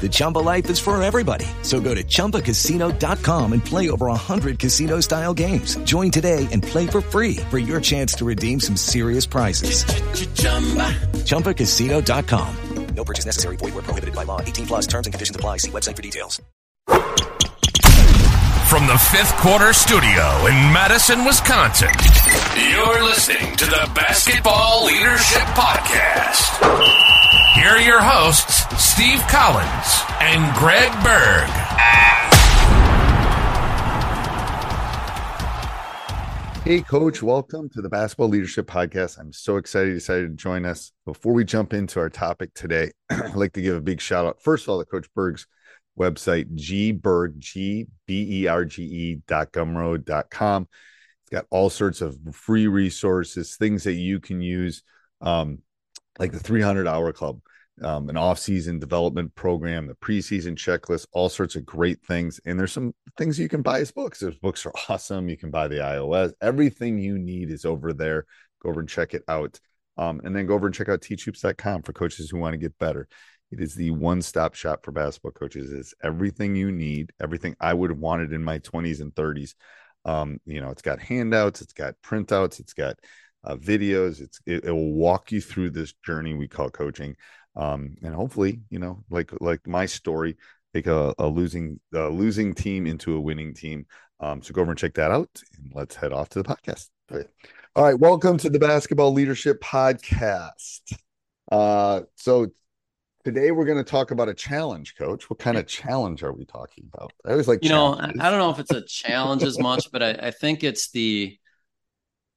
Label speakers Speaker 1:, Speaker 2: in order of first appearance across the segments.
Speaker 1: The Chumba life is for everybody. So go to ChumbaCasino.com and play over 100 casino style games. Join today and play for free for your chance to redeem some serious prizes. ChumbaCasino.com.
Speaker 2: No purchase necessary. Void where prohibited by law. 18 plus terms and conditions apply. See website for details.
Speaker 3: From the fifth quarter studio in Madison, Wisconsin, you're listening to the Basketball Leadership Podcast. Here are your hosts, Steve Collins and Greg Berge.
Speaker 4: Hey, Coach, welcome to the Basketball Leadership Podcast. I'm so excited you decided to join us. Before we jump into our topic today, I'd like to give a big shout out, first of all, to Coach Berge's website, gberge, G B E R G E dot gumroad dot com. It's got all sorts of free resources, things that you can use, um, like the 300 hour club, um, an off-season development program, the preseason checklist, all sorts of great things. And there's some things you can buy as books. Those books are awesome. You can buy the iOS. Everything you need is over there. Go over and check it out. Um, and then go over and check out teachhoops.com for coaches who want to get better. It is the one-stop shop for basketball coaches. It's everything you need, everything I would have wanted in my 20s and 30s. Um, you know, it's got handouts, it's got printouts, it's got uh, videos. It's it, it will walk you through this journey we call coaching um, and hopefully, you know, like like my story, take a, a losing a losing team into a winning team. Um, so go over and check that out, and let's head off to the podcast. All right, All right welcome to the Basketball Leadership Podcast. Uh, so today we're going to talk about a challenge, Coach. What kind of challenge are we talking about? I always like,
Speaker 5: you challenges. know, I don't know if it's a challenge as much, but I, I think it's the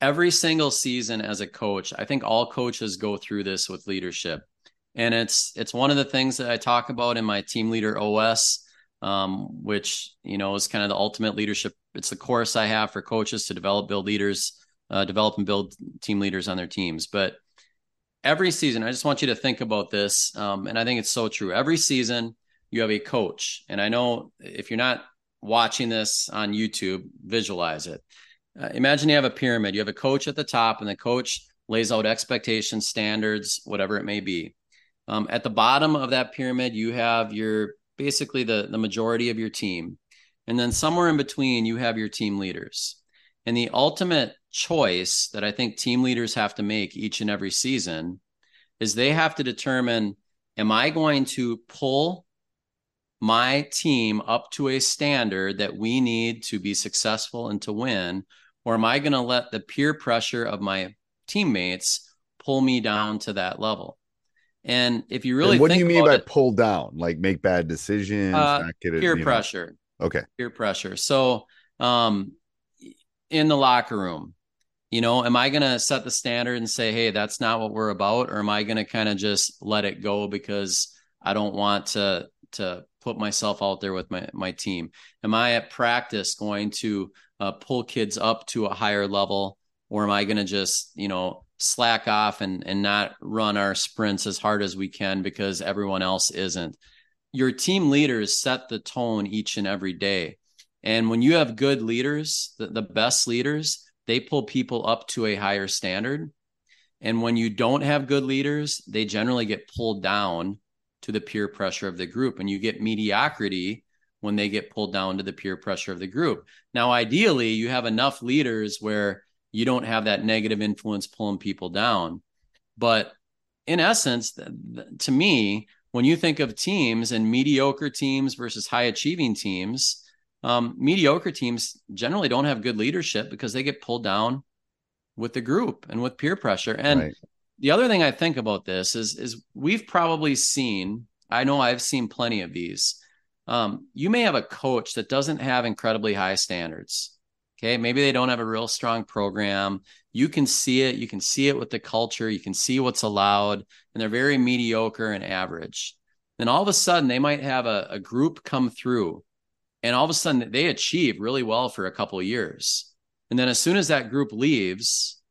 Speaker 5: every single season as a coach. I think all coaches go through this with leadership and it's it's one of the things that I talk about in my team leader OS, um, which you know is kind of the ultimate leadership. It's the course I have for coaches to develop, build leaders, uh, develop and build team leaders on their teams. But every season, I just want you to think about this, um, and I think it's so true. Every season, you have a coach, and I know if you're not watching this on YouTube, visualize it. Uh, imagine you have a pyramid. You have a coach at the top, and the coach lays out expectations, standards, whatever it may be. Um, at the bottom of that pyramid, you have your basically the, the majority of your team. And then somewhere in between, you have your team leaders. And the ultimate choice that I think team leaders have to make each and every season is they have to determine am I going to pull my team up to a standard that we need to be successful and to win? Or am I going to let the peer pressure of my teammates pull me down to that level? And if you really,
Speaker 4: and what do you mean by
Speaker 5: it,
Speaker 4: pull down? Like make bad decisions,
Speaker 5: uh, peer pressure.
Speaker 4: Know? Okay,
Speaker 5: peer pressure. So, um, in the locker room, you know, am I going to set the standard and say, "Hey, that's not what we're about," or am I going to kind of just let it go because I don't want to to put myself out there with my my team? Am I at practice going to uh, pull kids up to a higher level, or am I going to just, you know, slack off and and not run our sprints as hard as we can because everyone else isn't. Your team leaders set the tone each and every day. And when you have good leaders, the, the best leaders, they pull people up to a higher standard. And when you don't have good leaders, they generally get pulled down to the peer pressure of the group. And you get mediocrity when they get pulled down to the peer pressure of the group. Now, ideally, you have enough leaders where you don't have that negative influence pulling people down. But in essence, to me, when you think of teams and mediocre teams versus high achieving teams, um, mediocre teams generally don't have good leadership because they get pulled down with the group and with peer pressure. And right. The other thing I think about this is is we've probably seen. I know I've seen plenty of these. Um, you may have a coach that doesn't have incredibly high standards. Okay, maybe they don't have a real strong program. You can see it. You can see it with the culture. You can see what's allowed, and they're very mediocre and average. Then all of a sudden, they might have a, a group come through, and all of a sudden, they achieve really well for a couple years. And then as soon as that group leaves,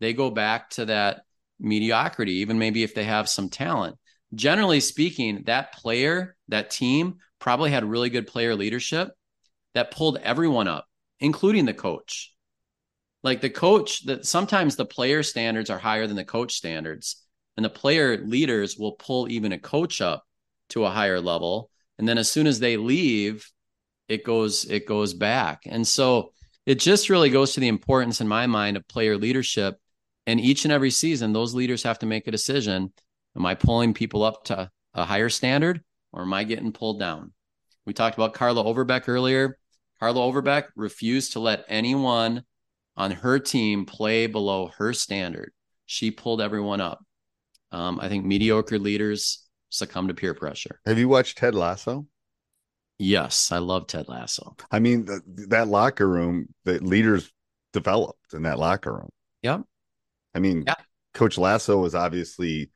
Speaker 5: they go back to that mediocrity, even maybe if they have some talent. Generally speaking, that player, that team probably had really good player leadership that pulled everyone up including the coach. Like the coach, that sometimes the player standards are higher than the coach standards, and the player leaders will pull even a coach up to a higher level. And then as soon as they leave, it goes it goes back. And so it just really goes to the importance in my mind of player leadership. And each and every season, those leaders have to make a decision. Am I pulling people up to a higher standard or am I getting pulled down? We talked about Carla Overbeck earlier. Carla Overbeck refused to let anyone on her team play below her standard. She pulled everyone up. Um, I think mediocre leaders succumb to peer pressure.
Speaker 4: Have you watched Ted Lasso?
Speaker 5: Yes, I love Ted Lasso.
Speaker 4: I mean, the, that locker room, the leaders developed in that locker room.
Speaker 5: Yep.
Speaker 4: I mean, yeah. Coach Lasso was obviously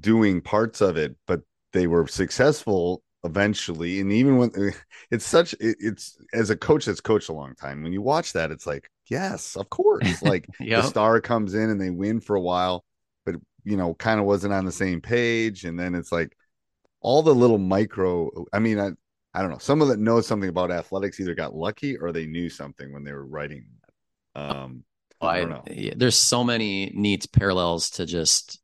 Speaker 4: doing parts of it, but they were successful eventually. And even when it's such it, it's as a coach that's coached a long time when you watch that it's like yes of course. Like yep. the star comes in and they win for a while but you know kind of wasn't on the same page. And then it's like all the little micro i mean i i don't know. Someone that knows something about athletics either got lucky or they knew something when they were writing um
Speaker 5: I, I there's so many neat parallels to just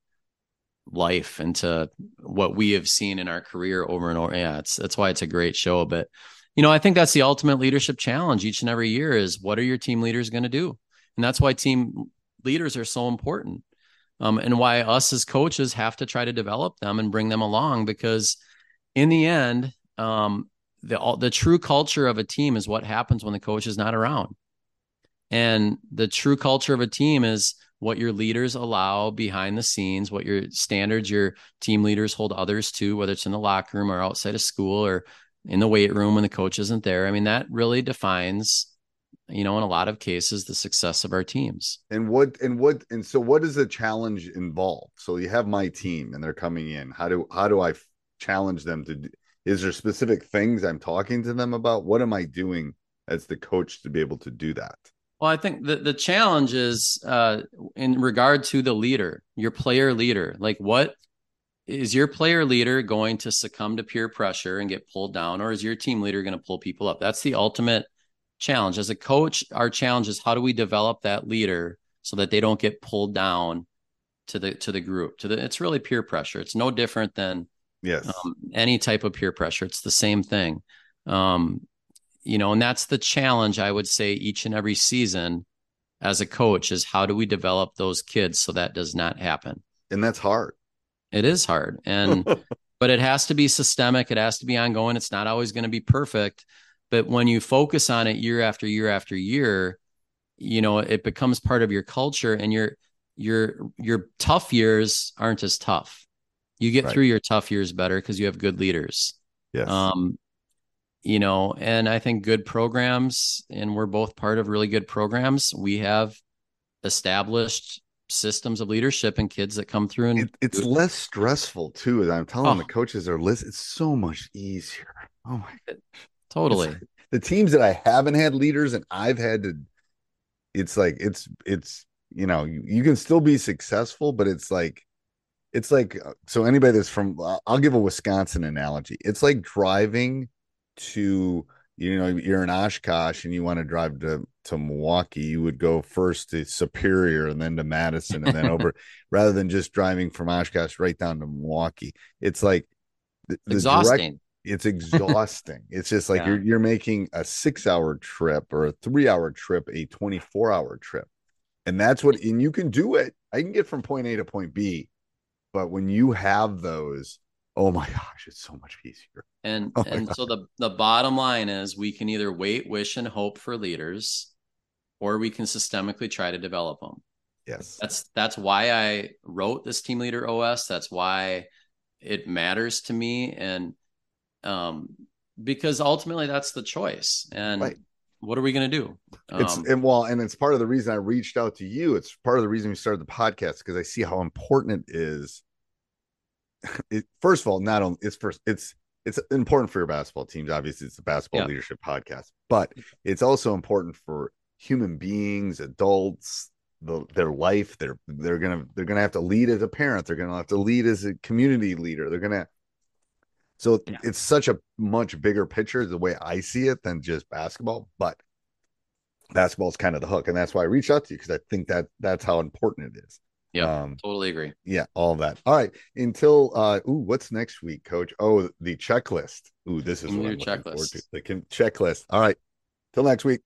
Speaker 5: life and to what we have seen in our career over and over. Yeah, it's that's why it's a great show. But you know, I think that's the ultimate leadership challenge each and every year is what are your team leaders going to do? And that's why team leaders are so important. Um, and why us as coaches have to try to develop them and bring them along because in the end, um, the the true culture of a team is what happens when the coach is not around. And the true culture of a team is what your leaders allow behind the scenes, what your standards your team leaders hold others to, whether it's in the locker room or outside of school or in the weight room when the coach isn't there. I mean, that really defines, you know, in a lot of cases, the success of our teams.
Speaker 4: And what and what and so what does the challenge involve? So you have my team and they're coming in. How do how do I challenge them to do, is there specific things I'm talking to them about? What am I doing as the coach to be able to do that?
Speaker 5: Well, I think the, the challenge is uh, in regard to the leader, your player leader. Like, what is your player leader going to succumb to peer pressure and get pulled down, or is your team leader going to pull people up? That's the ultimate challenge. As a coach, our challenge is how do we develop that leader so that they don't get pulled down to the to the group. To the it's really peer pressure. It's no different than
Speaker 4: yes
Speaker 5: um, any type of peer pressure. It's the same thing. Um, you know, and that's the challenge I would say each and every season as a coach is how do we develop those kids so that does not happen?
Speaker 4: And that's hard.
Speaker 5: It is hard. And but it has to be systemic, it has to be ongoing. It's not always going to be perfect, but when you focus on it year after year after year, you know, it becomes part of your culture and your your your tough years aren't as tough. You get right. through your tough years better because you have good leaders.
Speaker 4: Yes.
Speaker 5: Um, you know, and I think good programs, and we're both part of really good programs. We have established systems of leadership and kids that come through and
Speaker 4: it, it's less stressful too as i'm telling oh. the coaches are list it's so much easier oh my god
Speaker 5: totally
Speaker 4: it's, the teams that i haven't had leaders and i've had to it's like it's it's you know you, you can still be successful but it's like it's like uh, so anybody that's from i'll give a wisconsin analogy it's like driving to you know you're in Oshkosh and you want to drive to to Milwaukee, you would go first to Superior and then to Madison and then over, rather than just driving from Oshkosh right down to Milwaukee. It's like the, the
Speaker 5: Exhausting.
Speaker 4: direct- it's exhausting. it's just like
Speaker 5: Yeah.
Speaker 4: you're you're making a six hour trip or a three hour trip, a 24 hour trip. And that's what and you can do it. I can get from point A to point B. But when you have those, oh my gosh, it's so much easier.
Speaker 5: And
Speaker 4: Oh
Speaker 5: and so the the bottom line is we can either wait, wish, and hope for leaders, or we can systemically try to develop them.
Speaker 4: Yes.
Speaker 5: That's that's why I wrote this team leader OS. That's why it matters to me, and um, because ultimately that's the choice. And
Speaker 4: Right.
Speaker 5: what are we going to do?
Speaker 4: It's
Speaker 5: Um,
Speaker 4: and well, and it's part of the reason I reached out to you. It's part of the reason we started the podcast because I see how important it is. It first of all, not only it's first, it's it's important for your basketball teams. Obviously, it's the basketball
Speaker 5: Yeah.
Speaker 4: leadership podcast, but it's also important for human beings, adults, the, their life. They're they're gonna they're gonna have to lead as a parent. They're gonna have to lead as a community leader. They're gonna. So
Speaker 5: Yeah.
Speaker 4: it's such a much bigger picture the way I see it than just basketball, but basketball is kind of the hook, and that's why I reached out to you because I think that that's how important it is.
Speaker 5: Yeah,
Speaker 4: Um,
Speaker 5: totally agree.
Speaker 4: yeah, all that. All right. Until uh ooh, what's next week, coach? Oh, the checklist. Ooh, this is
Speaker 5: Give
Speaker 4: what I'm
Speaker 5: checklist.
Speaker 4: to. The checklist. All right. Till next week.